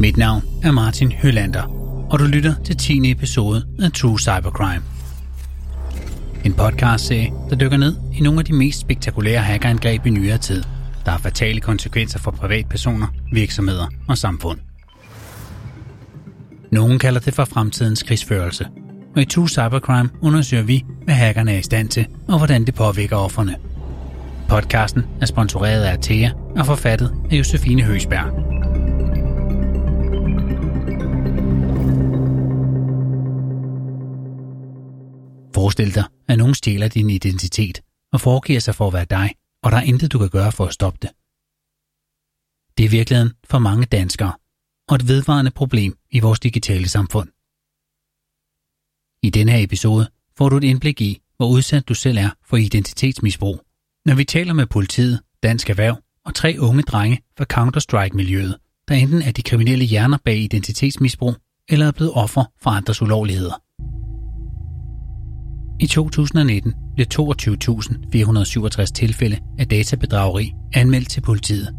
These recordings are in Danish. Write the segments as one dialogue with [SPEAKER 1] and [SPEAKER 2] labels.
[SPEAKER 1] Mit navn er Martin Hølander, og du lytter til 10. episode af True Cybercrime. En podcastserie, der dykker ned i nogle af de mest spektakulære hackerangreb i nyere tid, der har fatale konsekvenser for privatpersoner, virksomheder og samfund. Nogle kalder det for fremtidens krigsførelse, og i True Cybercrime undersøger vi, hvad hackerne er i stand til, og hvordan det påvirker offerne. Podcasten er sponsoreret af Atea og forfattet af Josefine Høsberg. Forestil dig, at nogen stjæler din identitet og foregiver sig for at være dig, og der er intet, du kan gøre for at stoppe det. Det er virkeligheden for mange danskere, og et vedvarende problem i vores digitale samfund. I denne her episode får du et indblik i, hvor udsat du selv er for identitetsmisbrug, når vi taler med politiet, Dansk Erhverv og tre unge drenge fra Counter-Strike-miljøet, der enten er de kriminelle hjerner bag identitetsmisbrug eller er blevet offer for andres ulovligheder. I 2019 blev 22.467 tilfælde af databedrageri anmeldt til politiet.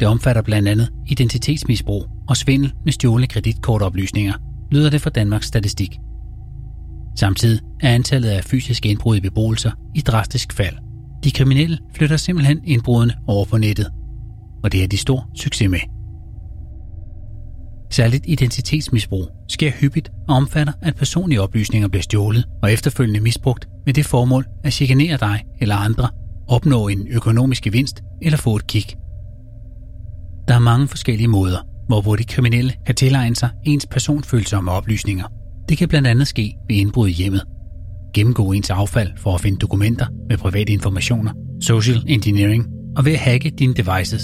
[SPEAKER 1] Det omfatter blandt andet identitetsmisbrug og svindel med stjålne kreditkortoplysninger, lyder det fra Danmarks Statistik. Samtidig er antallet af fysiske indbrud i beboelser i drastisk fald. De kriminelle flytter simpelthen indbrudene over på nettet, og det er de stor succes med. Særligt identitetsmisbrug sker hyppigt og omfatter, at personlige oplysninger bliver stjålet og efterfølgende misbrugt med det formål at chikanere dig eller andre, opnå en økonomisk gevinst eller få et kick. Der er mange forskellige måder, hvorpå de kriminelle kan tilegne sig ens personfølsomme oplysninger. Det kan blandt andet ske ved indbrud i hjemmet, gennemgå ens affald for at finde dokumenter med private informationer, social engineering og ved at hacke dine devices.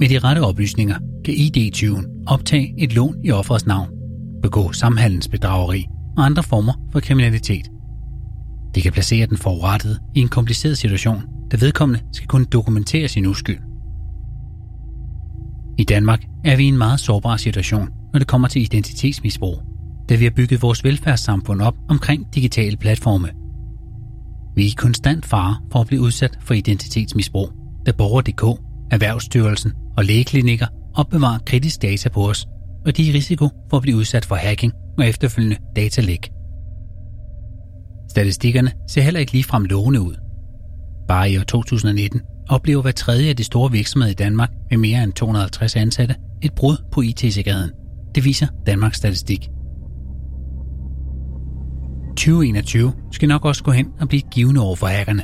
[SPEAKER 1] Med de rette oplysninger kan ID-tyven optage et lån i offerets navn, begå samhandelsbedrageri og andre former for kriminalitet. Det kan placere den forurettede i en kompliceret situation, da vedkommende skal kunne dokumentere sin uskyld. I Danmark er vi i en meget sårbar situation, når det kommer til identitetsmisbrug, da vi har bygget vores velfærdssamfund op omkring digitale platforme. Vi er i konstant fare for at blive udsat for identitetsmisbrug, da Borger.dk, Erhvervsstyrelsen og lægeklinikker opbevarer kritisk data på os, og de er i risiko for at blive udsat for hacking og efterfølgende datalæk. Statistikkerne ser heller ikke ligefrem lovende ud. Bare i år 2019 oplever hver tredje af de store virksomheder i Danmark med mere end 250 ansatte et brud på IT-sikkerheden. Det viser Danmarks Statistik. 2021 skal nok også gå hen og blive givende over for hackerne.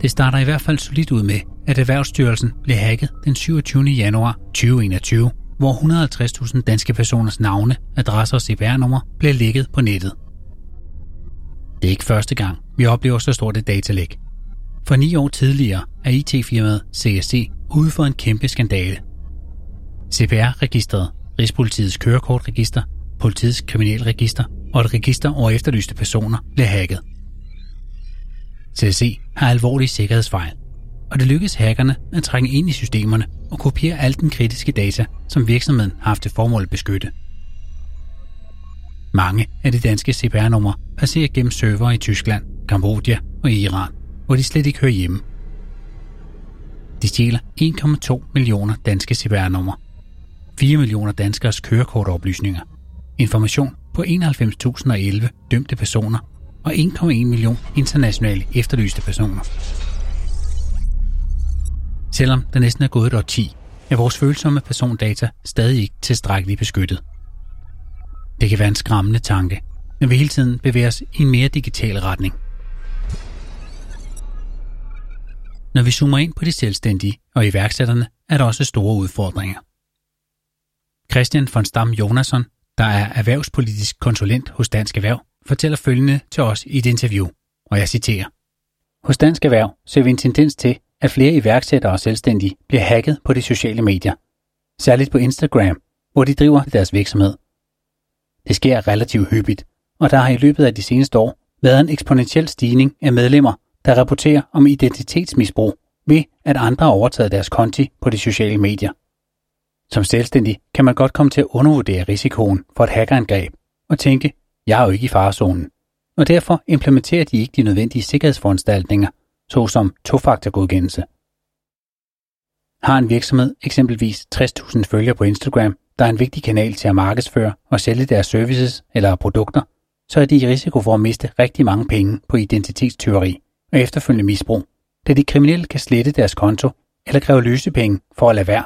[SPEAKER 1] Det starter i hvert fald solidt ud med, at Erhvervsstyrelsen blev hacket den 27. januar 2021, hvor 150.000 danske personers navne, adresser og CPR-numre blev lækket på nettet. Det er ikke første gang, vi oplever så stort et datalæk. For ni år tidligere er IT-firmaet CSC ude for en kæmpe skandale. CPR-registret, Rigspolitiets kørekortregister, politiets kriminalregister og et register over efterlyste personer blev hacket. CSC har alvorlige sikkerhedsfejl, og det lykkedes hackerne at trænge ind i systemerne og kopiere alt den kritiske data, som virksomheden har haft til formål at beskytte. Mange af de danske CPR-numre passerer gennem servere i Tyskland, Kambodja og Iran, hvor de slet ikke hører hjemme. De stjæler 1,2 millioner danske CPR-numre, 4 millioner danskers kørekortoplysninger, information på 91.011 dømte personer og 1,1 million internationale efterlyste personer. Selvom der næsten er gået et årti, er vores følsomme persondata stadig ikke tilstrækkeligt beskyttet. Det kan være en skræmmende tanke, men vi hele tiden bevæger os i en mere digital retning. Når vi zoomer ind på de selvstændige og iværksætterne, er der også store udfordringer. Christian von Stam Jonasson, der er erhvervspolitisk konsulent hos Dansk Erhverv, fortæller følgende til os i et interview, og jeg citerer. Hos Dansk Erhverv ser vi en tendens til, at flere iværksættere og selvstændige bliver hacket på de sociale medier. Særligt på Instagram, hvor de driver deres virksomhed. Det sker relativt hyppigt, og der har i løbet af de seneste år været en eksponentiel stigning af medlemmer, der rapporterer om identitetsmisbrug ved, at andre har overtaget deres konti på de sociale medier. Som selvstændig kan man godt komme til at undervurdere risikoen for et hackerangreb og tænke, jeg er jo ikke i farezonen. Og derfor implementerer de ikke de nødvendige sikkerhedsforanstaltninger, såsom tofaktorgodkendelse. Har en virksomhed eksempelvis 60.000 følgere på Instagram, der er en vigtig kanal til at markedsføre og sælge deres services eller produkter, så er de i risiko for at miste rigtig mange penge på identitetstyveri og efterfølgende misbrug, da de kriminelle kan slette deres konto eller kræve løsepenge for at lade være.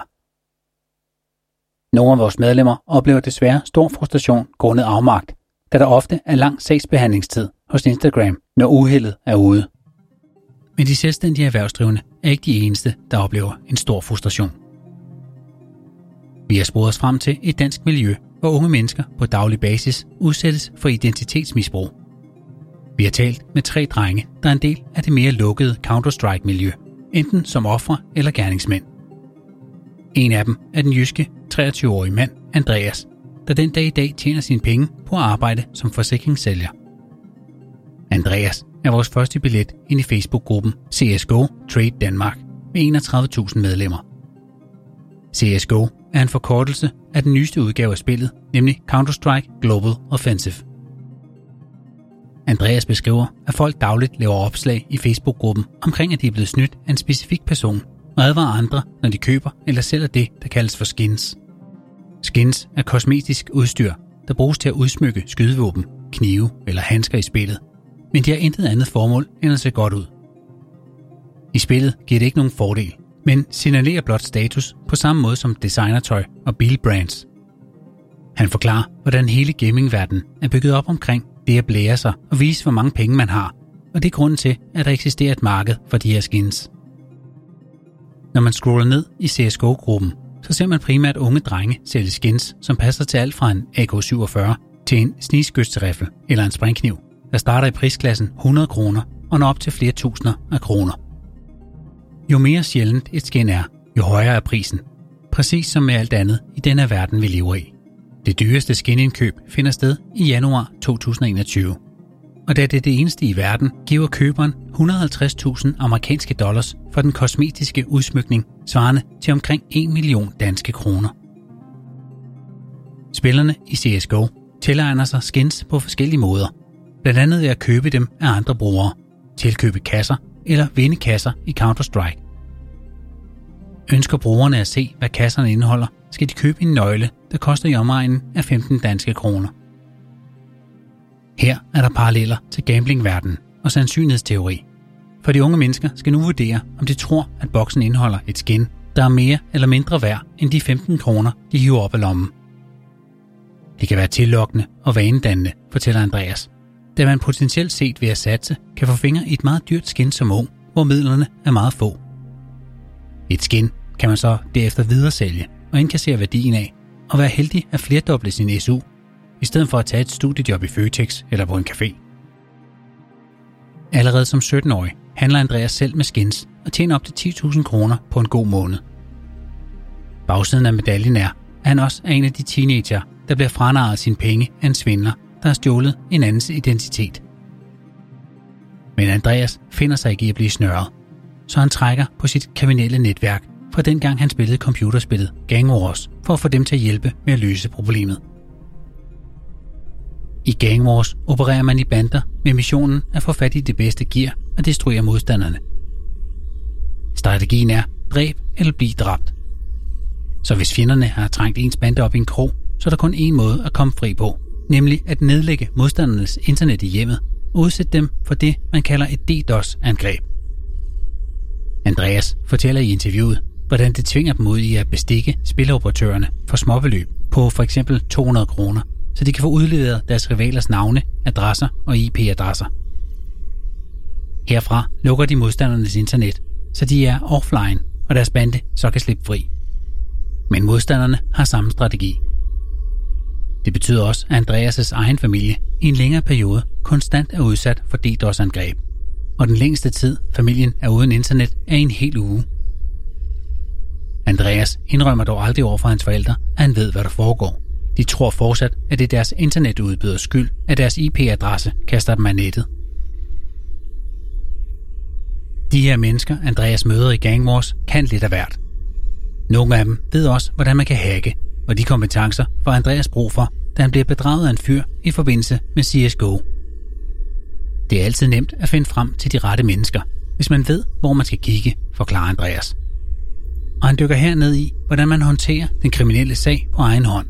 [SPEAKER 1] Nogle af vores medlemmer oplever desværre stor frustration grundet afmagt, da der ofte er lang sagsbehandlingstid hos Instagram, når uheldet er ude. Men de selvstændige erhvervsdrivende er ikke de eneste, der oplever en stor frustration. Vi har sporet os frem til et dansk miljø, hvor unge mennesker på daglig basis udsættes for identitetsmisbrug. Vi har talt med tre drenge, der er en del af det mere lukkede Counter-Strike-miljø, enten som ofre eller gerningsmænd. En af dem er den jyske 23-årige mand, Andreas, der den dag i dag tjener sine penge på at arbejde som forsikringssælger. Andreas er vores første billet ind i Facebook-gruppen CSGO Trade Danmark med 31.000 medlemmer. CSGO er en forkortelse af den nyeste udgave af spillet, nemlig Counter-Strike Global Offensive. Andreas beskriver, at folk dagligt laver opslag i Facebook-gruppen omkring, at de er blevet snydt af en specifik person, og advarer andre, når de køber eller sælger det, der kaldes for skins. Skins er kosmetisk udstyr, der bruges til at udsmykke skydevåben, knive eller handsker i spillet, men de har intet andet formål end at se godt ud. I spillet giver det ikke nogen fordel, men signalerer blot status på samme måde som designertøj og bilbrands. Han forklarer, hvordan hele gamingverdenen er bygget op omkring det at blære sig og vise, hvor mange penge man har, og det er grunden til, at der eksisterer et marked for de her skins. Når man scroller ned i CSGO-gruppen, så ser man primært unge drenge sælge skins, som passer til alt fra en AK-47 til en snigskytsrifle eller en springkniv, der starter i prisklassen 100 kroner og når op til flere tusinder af kroner. Jo mere sjældent et skin er, jo højere er prisen. Præcis som med alt andet i denne verden, vi lever i. Det dyreste skinindkøb finder sted i januar 2021. Og da det er det eneste i verden, giver køberen 150.000 amerikanske dollars for den kosmetiske udsmykning, svarende til omkring 1 million danske kroner. Spillerne i CSGO tilegner sig skins på forskellige måder, blandt andet ved at købe dem af andre brugere, tilkøbe kasser eller vinde kasser i Counter-Strike. Ønsker brugerne at se, hvad kasserne indeholder, skal de købe en nøgle, der koster i omegnen af 15 danske kroner. Her er der paralleller til gamblingverdenen og sandsynlighedsteori. For de unge mennesker skal nu vurdere, om de tror, at boksen indeholder et skin, der er mere eller mindre værd end de 15 kroner, de hiver op af lommen. Det kan være tillokkende og vanedannende, fortæller Andreas, da man potentielt set ved at satse kan få fingre i et meget dyrt skin som ung, hvor midlerne er meget få. Et skin kan man så derefter videre sælge og indkassere værdien af, og være heldig at flerdoble sin SU, i stedet for at tage et studiejob i Føtex eller på en café. Allerede som 17-årig handler Andreas selv med skins og tjener op til 10.000 kroner på en god måned. Bagsiden af medaljen er, at han også er en af de teenager, der bliver franarret sine penge af en svindler, der har stjålet en andens identitet. Men Andreas finder sig ikke i at blive snørret, så han trækker på sit kriminelle netværk fra dengang han spillede computerspillet Gang Wars for at få dem til at hjælpe med at løse problemet. I Gang Wars opererer man i bander med missionen at få fat i det bedste gear og destruere modstanderne. Strategien er dræb eller blive dræbt. Så hvis fjenderne har trængt ens bande op i en krog, så er der kun én måde at komme fri på, nemlig at nedlægge modstandernes internet i hjemmet og udsætte dem for det, man kalder et DDoS-angreb. Andreas fortæller i interviewet, hvordan det tvinger dem ud i at bestikke spiloperatørerne for småbeløb på for eksempel 200 kroner, så de kan få udleveret deres rivalers navne, adresser og IP-adresser. Herfra lukker de modstandernes internet, så de er offline, og deres bande så kan slippe fri. Men modstanderne har samme strategi. Det betyder også, at Andreas' egen familie i en længere periode konstant er udsat for DDoS-angreb, og den længste tid familien er uden internet er en hel uge. Andreas indrømmer dog aldrig over for hans forældre, at han ved, hvad der foregår. De tror fortsat, at det er deres internetudbyders skyld, at deres IP-adresse kaster dem af nettet. De her mennesker, Andreas møder i Gang Wars, kan lidt af hvert. Nogle af dem ved også, hvordan man kan hacke, og de kompetencer får Andreas brug for, da han bliver bedraget af en fyr i forbindelse med CSGO. Det er altid nemt at finde frem til de rette mennesker, hvis man ved, hvor man skal kigge, forklarer Andreas. og han dykker her ned i, hvordan man håndterer den kriminelle sag på egen hånd.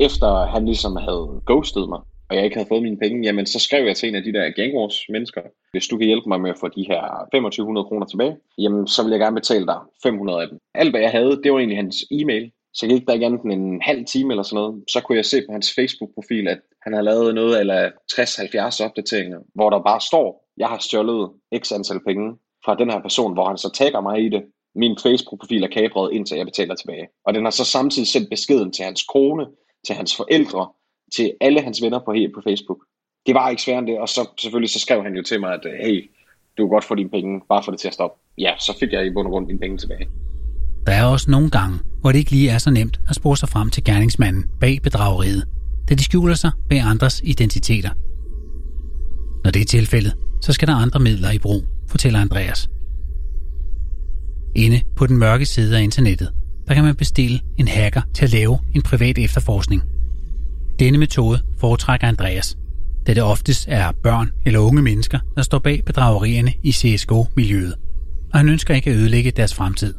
[SPEAKER 2] Efter han ligesom havde ghostet mig, og jeg ikke havde fået mine penge, jamen så skrev jeg til en af de der gangwars mennesker, hvis du kan hjælpe mig med at få de her 2500 kroner tilbage, jamen så vil jeg gerne betale dig 500 af dem. Alt hvad jeg havde, det var egentlig hans e-mail, så gik der ikke andet end en halv time eller sådan noget, så kunne jeg se på hans Facebook-profil, at han har lavet noget eller 60-70 opdateringer, hvor der bare står, jeg har stjålet x antal penge fra den her person, hvor han så tagger mig i det. Min Facebook-profil er kapret, indtil jeg betaler tilbage. Og den har så samtidig sendt beskeden til hans kone, til hans forældre, til alle hans venner på, på Facebook. Det var ikke sværere end det, og så selvfølgelig så skrev han jo til mig, at hey, du kan godt få dine penge, bare få det til at stoppe. Ja, så fik jeg i bund og grund mine penge tilbage.
[SPEAKER 1] Der er også nogle gange, hvor det ikke lige er så nemt at spore sig frem til gerningsmanden bag bedrageriet, da de skjuler sig bag andres identiteter. Når det er tilfældet, så skal der andre midler i brug, fortæller Andreas. Inde på den mørke side af internettet, der kan man bestille en hacker til at lave en privat efterforskning. Denne metode foretrækker Andreas, da det oftest er børn eller unge mennesker, der står bag bedragerierne i CSGO-miljøet, og han ønsker ikke at ødelægge deres fremtid.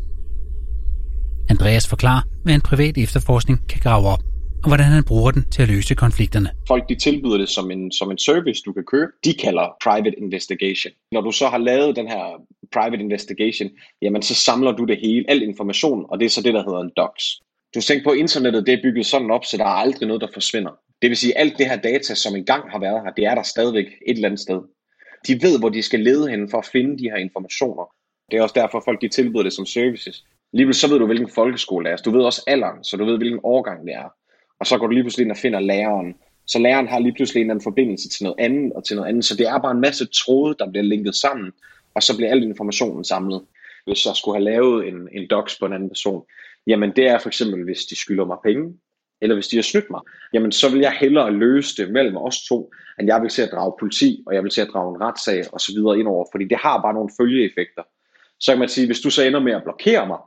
[SPEAKER 1] Andreas forklarer, hvad en privat efterforskning kan grave op, og hvordan han bruger den til at løse konflikterne.
[SPEAKER 2] Folk de tilbyder det som en, som en service, du kan købe. De kalder private investigation. Når du så har lavet den her private investigation, jamen så samler du det hele, al information, og det er så det, der hedder en docs. Du tænker på, at internettet det er bygget sådan op, så der er aldrig noget, der forsvinder. Det vil sige, at alt det her data, som engang har været her, det er der stadigvæk et eller andet sted. De ved, hvor de skal lede hen for at finde de her informationer. Det er også derfor, folk de tilbyder det som services. Lige så ved du, hvilken folkeskole det er. Du ved også alderen, så du ved, hvilken årgang det er. Og så går du lige pludselig ind og finder læreren. Så læreren har lige pludselig en eller anden forbindelse til noget andet og til noget andet. Så det er bare en masse tråde, der bliver linket sammen, og så bliver al informationen samlet. Hvis jeg skulle have lavet en, en docs på en anden person, jamen det er for eksempel, hvis de skylder mig penge, eller hvis de har snydt mig, jamen så vil jeg hellere løse det mellem os to, end jeg vil se at drage politi, og jeg vil se at drage en retssag og så videre indover, fordi det har bare nogle følgeeffekter. Så kan man sige, hvis du så ender med at blokere mig,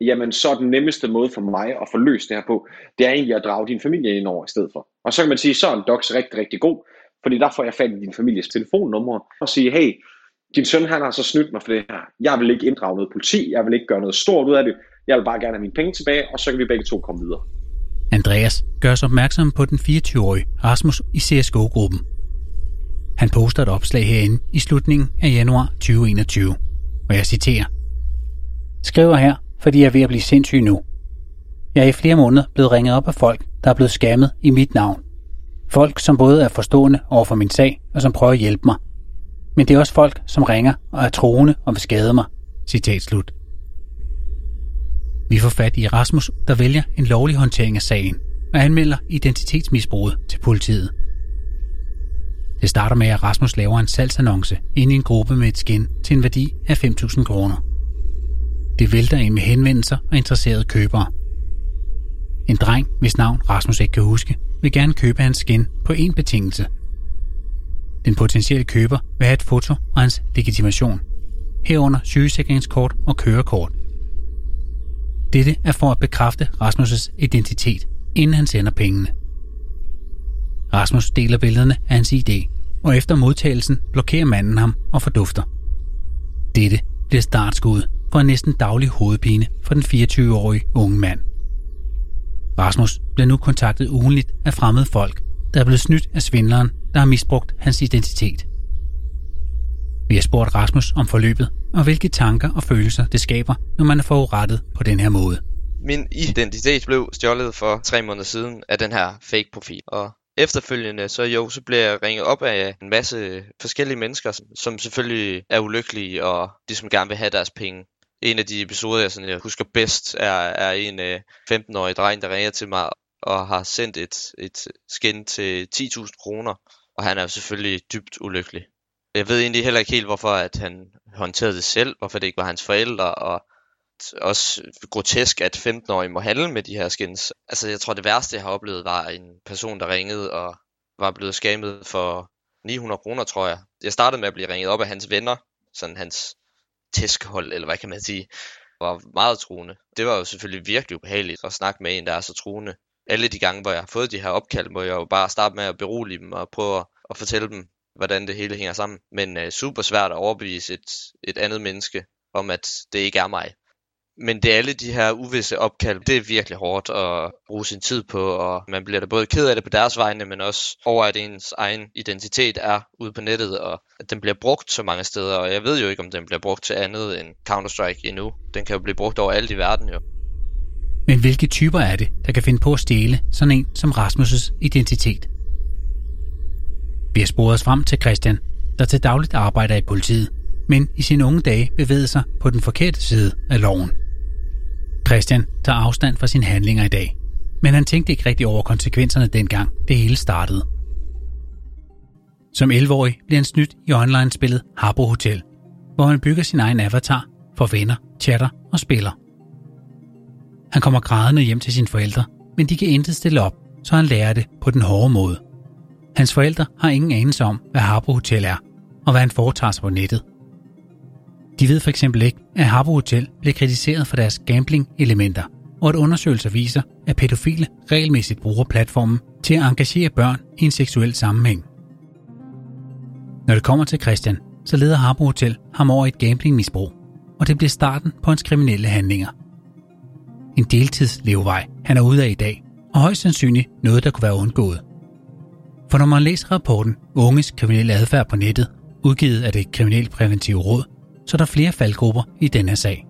[SPEAKER 2] jamen så er den nemmeste måde for mig at få løst det her på, det er egentlig at drage din familie ind over i stedet for. Og så kan man sige, så er en docs rigtig, rigtig god, fordi der får jeg fat i din families telefonnummer og sige, hey, din søn han har så snydt mig for det her. Jeg vil ikke inddrage noget politi, jeg vil ikke gøre noget stort ud af det. Jeg vil bare gerne have mine penge tilbage, og så kan vi begge to komme videre.
[SPEAKER 1] Andreas gør os opmærksom på den 24-årige Rasmus i CSGO-gruppen. Han poster et opslag herinde i slutningen af januar 2021, og jeg citerer. Skriver her, fordi jeg er ved at blive sindssyg nu. Jeg er i flere måneder blevet ringet op af folk, der er blevet skammet i mit navn. Folk, som både er forstående over for min sag, og som prøver at hjælpe mig. Men det er også folk, som ringer og er troende og vil skade mig. Citat slut. Vi får fat i Rasmus, der vælger en lovlig håndtering af sagen og anmelder identitetsmisbruget til politiet. Det starter med, at Rasmus laver en salgsannonce ind i en gruppe med et skin til en værdi af 5.000 kroner. Det vælter ind med henvendelser og interesserede købere. En dreng, hvis navn Rasmus ikke kan huske, vil gerne købe hans skin på én betingelse. Den potentielle køber vil have et foto og hans legitimation, herunder sygesikringskort og kørekort. Dette er for at bekræfte Rasmus' identitet, inden han sender pengene. Rasmus deler billederne af hans ID, og efter modtagelsen blokerer manden ham og fordufter. Dette bliver startskuddet for en næsten daglig hovedpine for den 24-årige unge mand. Rasmus bliver nu kontaktet ugenligt af fremmede folk, der er blevet snydt af svindleren, der har misbrugt hans identitet. Vi har spurgt Rasmus om forløbet, og hvilke tanker og følelser det skaber, når man er forurettet på den her måde.
[SPEAKER 3] Min identitet blev stjålet for tre måneder siden af den her fake profil, og efterfølgende så jo, så bliver jeg ringet op af en masse forskellige mennesker, som selvfølgelig er ulykkelige og de som gerne vil have deres penge en af de episoder, jeg, sådan, jeg husker bedst, er, er en øh, 15-årig dreng, der ringer til mig og har sendt et, et skin til 10.000 kroner, og han er jo selvfølgelig dybt ulykkelig. Jeg ved egentlig heller ikke helt, hvorfor at han håndterede det selv, hvorfor det ikke var hans forældre, og også grotesk, at 15-årige må handle med de her skins. Altså, jeg tror, det værste, jeg har oplevet, var en person, der ringede og var blevet skamet for 900 kroner, tror jeg. Jeg startede med at blive ringet op af hans venner, sådan hans tæskehold, eller hvad kan man sige, var meget truende. Det var jo selvfølgelig virkelig ubehageligt at snakke med en, der er så truende. Alle de gange, hvor jeg har fået de her opkald, må jeg jo bare starte med at berolige dem og prøve at fortælle dem, hvordan det hele hænger sammen. Men uh, super svært at overbevise et, et andet menneske om, at det ikke er mig. Men det er alle de her uvisse opkald, det er virkelig hårdt at bruge sin tid på, og man bliver da både ked af det på deres vegne, men også over, at ens egen identitet er ude på nettet, og at den bliver brugt så mange steder, og jeg ved jo ikke, om den bliver brugt til andet end Counter-Strike endnu. Den kan jo blive brugt over alt i verden jo.
[SPEAKER 1] Men hvilke typer er det, der kan finde på at stjæle sådan en som Rasmus' identitet? Vi har sporet os frem til Christian, der til dagligt arbejder i politiet, men i sine unge dage bevægede sig på den forkerte side af loven. Christian tager afstand fra sine handlinger i dag, men han tænkte ikke rigtig over konsekvenserne dengang det hele startede. Som 11-årig bliver han snydt i online-spillet Harbo Hotel, hvor han bygger sin egen avatar for venner, chatter og spiller. Han kommer grædende hjem til sine forældre, men de kan intet stille op, så han lærer det på den hårde måde. Hans forældre har ingen anelse om, hvad Harbo Hotel er, og hvad han foretager sig på nettet. De ved for eksempel ikke, at Harbo Hotel blev kritiseret for deres gambling-elementer, og at undersøgelser viser, at pædofile regelmæssigt bruger platformen til at engagere børn i en seksuel sammenhæng. Når det kommer til Christian, så leder Harbo Hotel ham over et gamblingmisbrug, og det bliver starten på hans kriminelle handlinger. En deltidslevevej, han er ude af i dag, og højst sandsynligt noget, der kunne være undgået. For når man læser rapporten Unges kriminelle adfærd på nettet, udgivet af det kriminalpræventive råd, så der er flere faldgrupper i denne sag.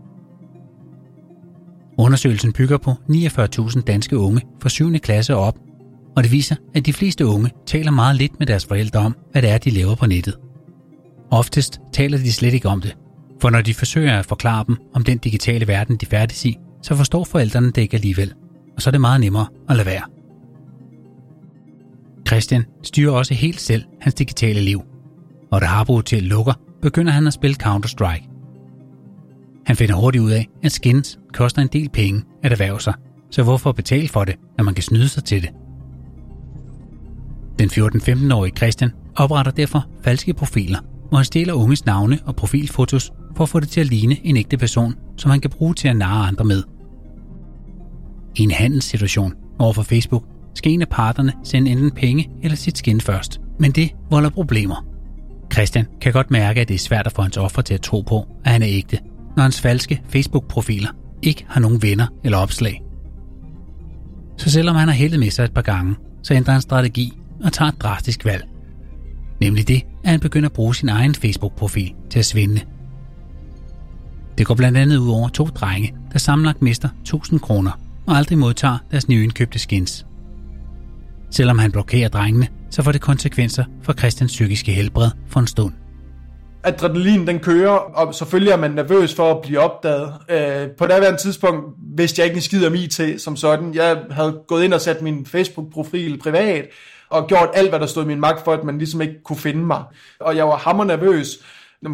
[SPEAKER 1] Undersøgelsen bygger på 49.000 danske unge fra 7. klasse op, og det viser, at de fleste unge taler meget lidt med deres forældre om, hvad det er, de laver på nettet. Oftest taler de slet ikke om det, for når de forsøger at forklare dem om den digitale verden, de færdes i, så forstår forældrene det ikke alligevel, og så er det meget nemmere at lade være. Christian styrer også helt selv hans digitale liv, og da Harbo til lukker, begynder han at spille Counter-Strike. Han finder hurtigt ud af, at skins koster en del penge at erhverve sig, så hvorfor betale for det, når man kan snyde sig til det? Den 14-15-årige Christian opretter derfor falske profiler, hvor han stjæler unges navne og profilfotos for at få det til at ligne en ægte person, som han kan bruge til at narre andre med. I en handelssituation overfor Facebook skal en af parterne sende enten penge eller sit skin først, men det volder problemer. Christian kan godt mærke, at det er svært at få hans offer til at tro på, at han er ægte, når hans falske Facebook-profiler ikke har nogen venner eller opslag. Så selvom han har heldet med sig et par gange, så ændrer han strategi og tager et drastisk valg. Nemlig det, at han begynder at bruge sin egen Facebook-profil til at svinde. Det går blandt andet ud over to drenge, der sammenlagt mister 1000 kroner og aldrig modtager deres nyindkøbte skins. Selvom han blokerer drengene, så får det konsekvenser for Christians psykiske helbred for en stund.
[SPEAKER 4] Adrenalin den kører, og selvfølgelig er man nervøs for at blive opdaget. Øh, på det tidspunkt vidste jeg ikke en skid om IT som sådan. Jeg havde gået ind og sat min Facebook-profil privat, og gjort alt, hvad der stod i min magt for, at man ligesom ikke kunne finde mig. Og jeg var hammer nervøs.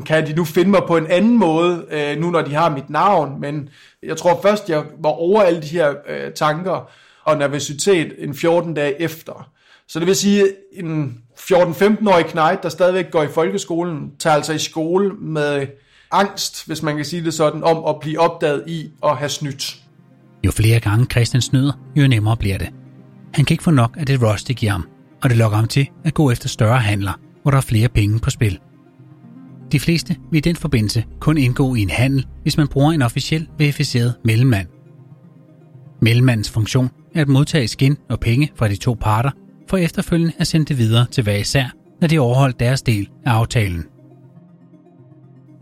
[SPEAKER 4] Kan de nu finde mig på en anden måde, øh, nu når de har mit navn? Men jeg tror først, jeg var over alle de her øh, tanker og nervøsitet en 14 dage efter. Så det vil sige, en 14-15-årig knægt, der stadigvæk går i folkeskolen, tager altså i skole med angst, hvis man kan sige det sådan, om at blive opdaget i at have snydt.
[SPEAKER 1] Jo flere gange Christian snyder, jo nemmere bliver det. Han kan ikke få nok af det rush, det giver ham, og det lokker ham til at gå efter større handler, hvor der er flere penge på spil. De fleste vil i den forbindelse kun indgå i en handel, hvis man bruger en officiel verificeret mellemmand. Mellemmandens funktion at modtage skin og penge fra de to parter, for efterfølgende at sende det videre til hver især, når de overholdt deres del af aftalen.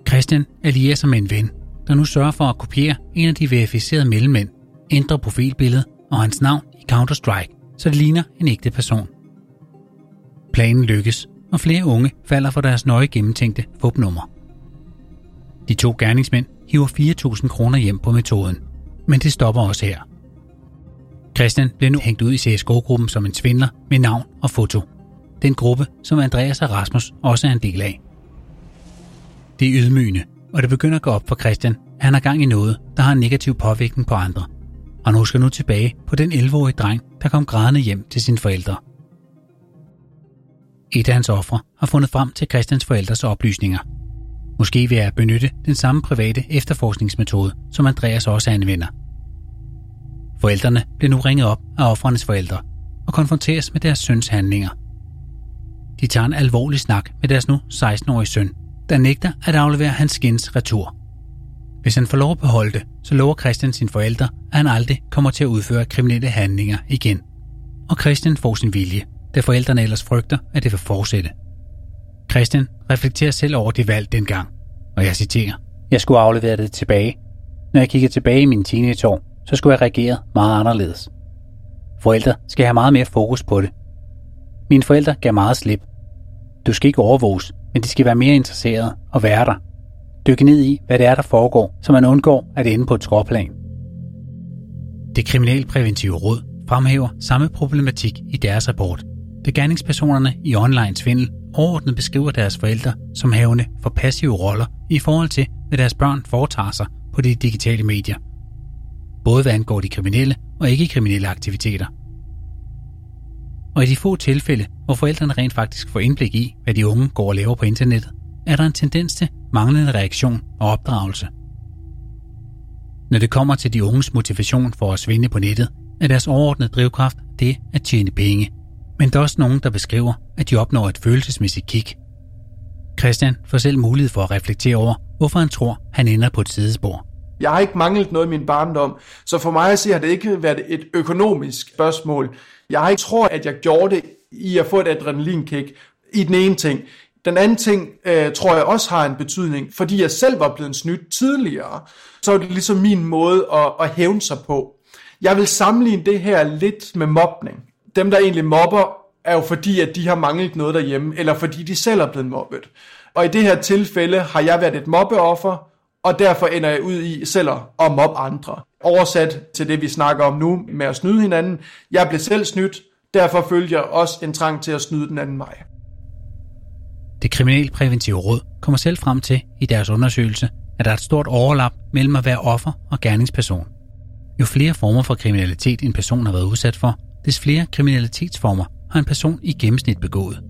[SPEAKER 1] Christian allierer sig med en ven, der nu sørger for at kopiere en af de verificerede mellemmænd, ændre profilbilledet og hans navn i Counter-Strike, så det ligner en ægte person. Planen lykkes, og flere unge falder for deres nøje gennemtænkte fupnummer. De to gerningsmænd hiver 4.000 kroner hjem på metoden, men det stopper også her. Christian bliver nu hængt ud i CSGO-gruppen som en svindler med navn og foto. Den gruppe, som Andreas og Rasmus også er en del af. Det er ydmygende, og det begynder at gå op for Christian, at han har gang i noget, der har en negativ påvirkning på andre. Og han husker nu tilbage på den 11-årige dreng, der kom grædende hjem til sine forældre. Et af hans ofre har fundet frem til Christians forældres oplysninger. Måske ved at benytte den samme private efterforskningsmetode, som Andreas også anvender – Forældrene bliver nu ringet op af offrenes forældre og konfronteres med deres søns handlinger. De tager en alvorlig snak med deres nu 16-årige søn, der nægter at aflevere hans skins retur. Hvis han får lov at beholde det, så lover Christian sine forældre, at han aldrig kommer til at udføre kriminelle handlinger igen. Og Christian får sin vilje, da forældrene ellers frygter, at det vil fortsætte. Christian reflekterer selv over det valg dengang, og jeg citerer. Jeg skulle aflevere det tilbage. Når jeg kigger tilbage i mine teenageår, så skulle jeg reagere meget anderledes. Forældre skal have meget mere fokus på det. Mine forældre gav meget slip. Du skal ikke overvåges, men de skal være mere interesserede og være der. Dykke ned i, hvad det er, der foregår, så man undgår at ende på et skråplan. Det kriminalpræventive råd fremhæver samme problematik i deres rapport, da gerningspersonerne i online svindel overordnet beskriver deres forældre som havende for passive roller i forhold til, hvad deres børn foretager sig på de digitale medier. Både hvad angår de kriminelle og ikke-kriminelle aktiviteter. Og i de få tilfælde, hvor forældrene rent faktisk får indblik i, hvad de unge går og laver på internettet, er der en tendens til manglende reaktion og opdragelse. Når det kommer til de unges motivation for at svinde på nettet, er deres overordnede drivkraft det at tjene penge. Men der er også nogen, der beskriver, at de opnår et følelsesmæssigt kick. Christian får selv mulighed for at reflektere over, hvorfor han tror, han ender på et sidespor.
[SPEAKER 4] Jeg har ikke manglet noget i min barndom, så for mig at se har det ikke været et økonomisk spørgsmål. Jeg har ikke tror, at jeg gjorde det i at få et adrenalinkick i den ene ting. Den anden ting øh, tror jeg også har en betydning, fordi jeg selv var blevet snydt tidligere, så er det ligesom min måde at, at hævne sig på. Jeg vil sammenligne det her lidt med mobning. Dem, der egentlig mobber, er jo fordi, at de har manglet noget derhjemme, eller fordi de selv er blevet mobbet. Og i det her tilfælde har jeg været et mobbeoffer, og derfor ender jeg ud i selv at mobbe andre. Oversat til det, vi snakker om nu med at snyde hinanden. Jeg blev selv snydt, derfor følger jeg også en trang til at snyde den anden vej.
[SPEAKER 1] Det kriminalpræventive råd kommer selv frem til i deres undersøgelse, at der er et stort overlap mellem at være offer og gerningsperson. Jo flere former for kriminalitet en person har været udsat for, des flere kriminalitetsformer har en person i gennemsnit begået.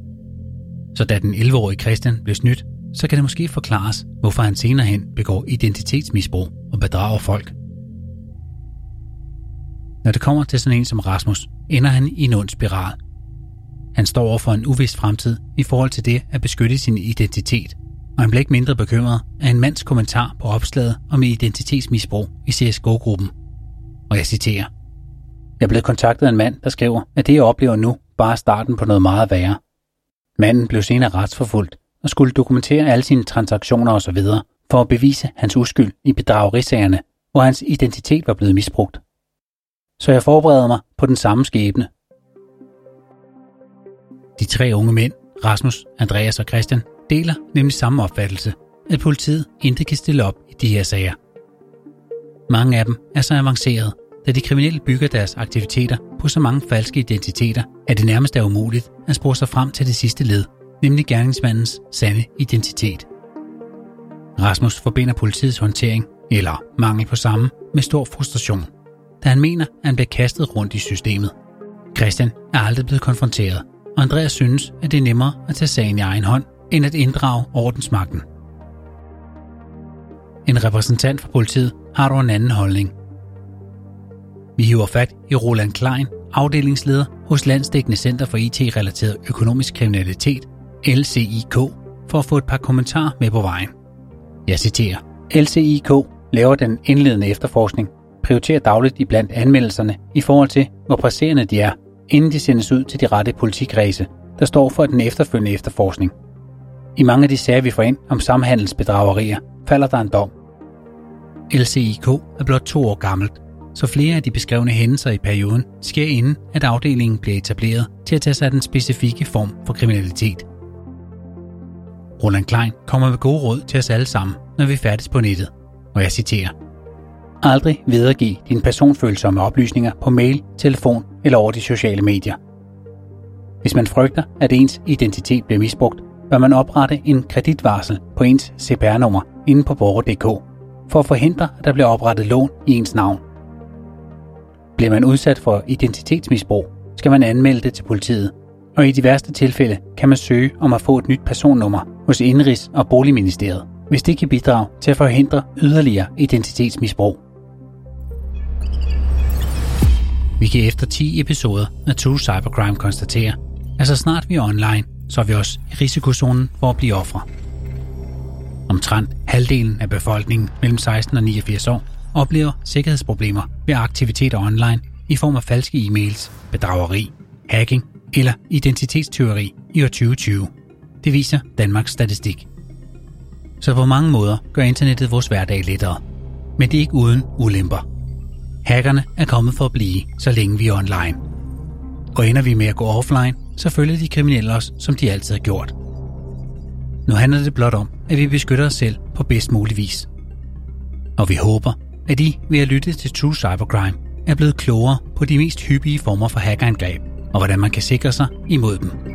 [SPEAKER 1] Så da den 11-årige Christian blev snydt, så kan det måske forklares, hvorfor han senere hen begår identitetsmisbrug og bedrager folk. Når det kommer til sådan en som Rasmus, ender han i en ond spiral. Han står over for en uvis fremtid i forhold til det at beskytte sin identitet, og han bliver ikke mindre bekymret af en mands kommentar på opslaget om identitetsmisbrug i CSGO-gruppen. Og jeg citerer. Jeg blev kontaktet af en mand, der skriver, at det jeg oplever nu bare er starten på noget meget værre. Manden blev senere retsforfulgt og skulle dokumentere alle sine transaktioner osv. for at bevise hans uskyld i bedragerisagerne, hvor hans identitet var blevet misbrugt. Så jeg forbereder mig på den samme skæbne. De tre unge mænd, Rasmus, Andreas og Christian, deler nemlig samme opfattelse, at politiet intet kan stille op i de her sager. Mange af dem er så avancerede, da de kriminelle bygger deres aktiviteter på så mange falske identiteter, at det nærmest er umuligt at spore sig frem til det sidste led, nemlig gerningsmandens sande identitet. Rasmus forbinder politiets håndtering, eller mangel på samme, med stor frustration, da han mener, at han bliver kastet rundt i systemet. Christian er aldrig blevet konfronteret, og Andreas synes, at det er nemmere at tage sagen i egen hånd, end at inddrage ordensmagten. En repræsentant for politiet har dog en anden holdning. Vi hiver fat i Roland Klein, afdelingsleder hos Landsdækkende Center for IT-relateret økonomisk kriminalitet, LCIK, for at få et par kommentarer med på vejen. Jeg citerer. LCIK laver den indledende efterforskning, prioriterer dagligt i blandt anmeldelserne i forhold til, hvor presserende de er, inden de sendes ud til de rette politikredse, der står for den efterfølgende efterforskning. I mange af de sager, vi får ind om samhandelsbedragerier, falder der en dom. LCIK er blot to år gammelt, så flere af de beskrevne hændelser i perioden sker inden, at afdelingen bliver etableret til at tage sig af den specifikke form for kriminalitet. Roland Klein kommer med gode råd til os alle sammen, når vi færdes på nettet, og jeg citerer. Aldrig videregiv dine personfølsomme oplysninger på mail, telefon eller over de sociale medier. Hvis man frygter, at ens identitet bliver misbrugt, bør man oprette en kreditvarsel på ens CPR-nummer inde på borger.dk for at forhindre, at der bliver oprettet lån i ens navn. Bliver man udsat for identitetsmisbrug, skal man anmelde det til politiet, og i de værste tilfælde kan man søge om at få et nyt personnummer hos Indrigs- og Boligministeriet, hvis det kan bidrage til at forhindre yderligere identitetsmisbrug. Vi kan efter 10 episoder af True Cybercrime konstatere, at så snart vi er online, så er vi også i risikozonen for at blive ofre. Omtrent halvdelen af befolkningen mellem 16 og 89 år oplever sikkerhedsproblemer ved aktiviteter online i form af falske e-mails, bedrageri, hacking eller identitetsteori i år 2020. Det viser Danmarks Statistik. Så på mange måder gør internettet vores hverdag lettere. Men det er ikke uden ulemper. Hackerne er kommet for at blive, så længe vi er online. Og ender vi med at gå offline, så følger de kriminelle os, som de altid har gjort. Nu handler det blot om, at vi beskytter os selv på bedst mulig vis. Og vi håber, at I ved at lytte til True Cybercrime er blevet klogere på de mest hyppige former for hackerangreb, og hvordan man kan sikre sig imod dem.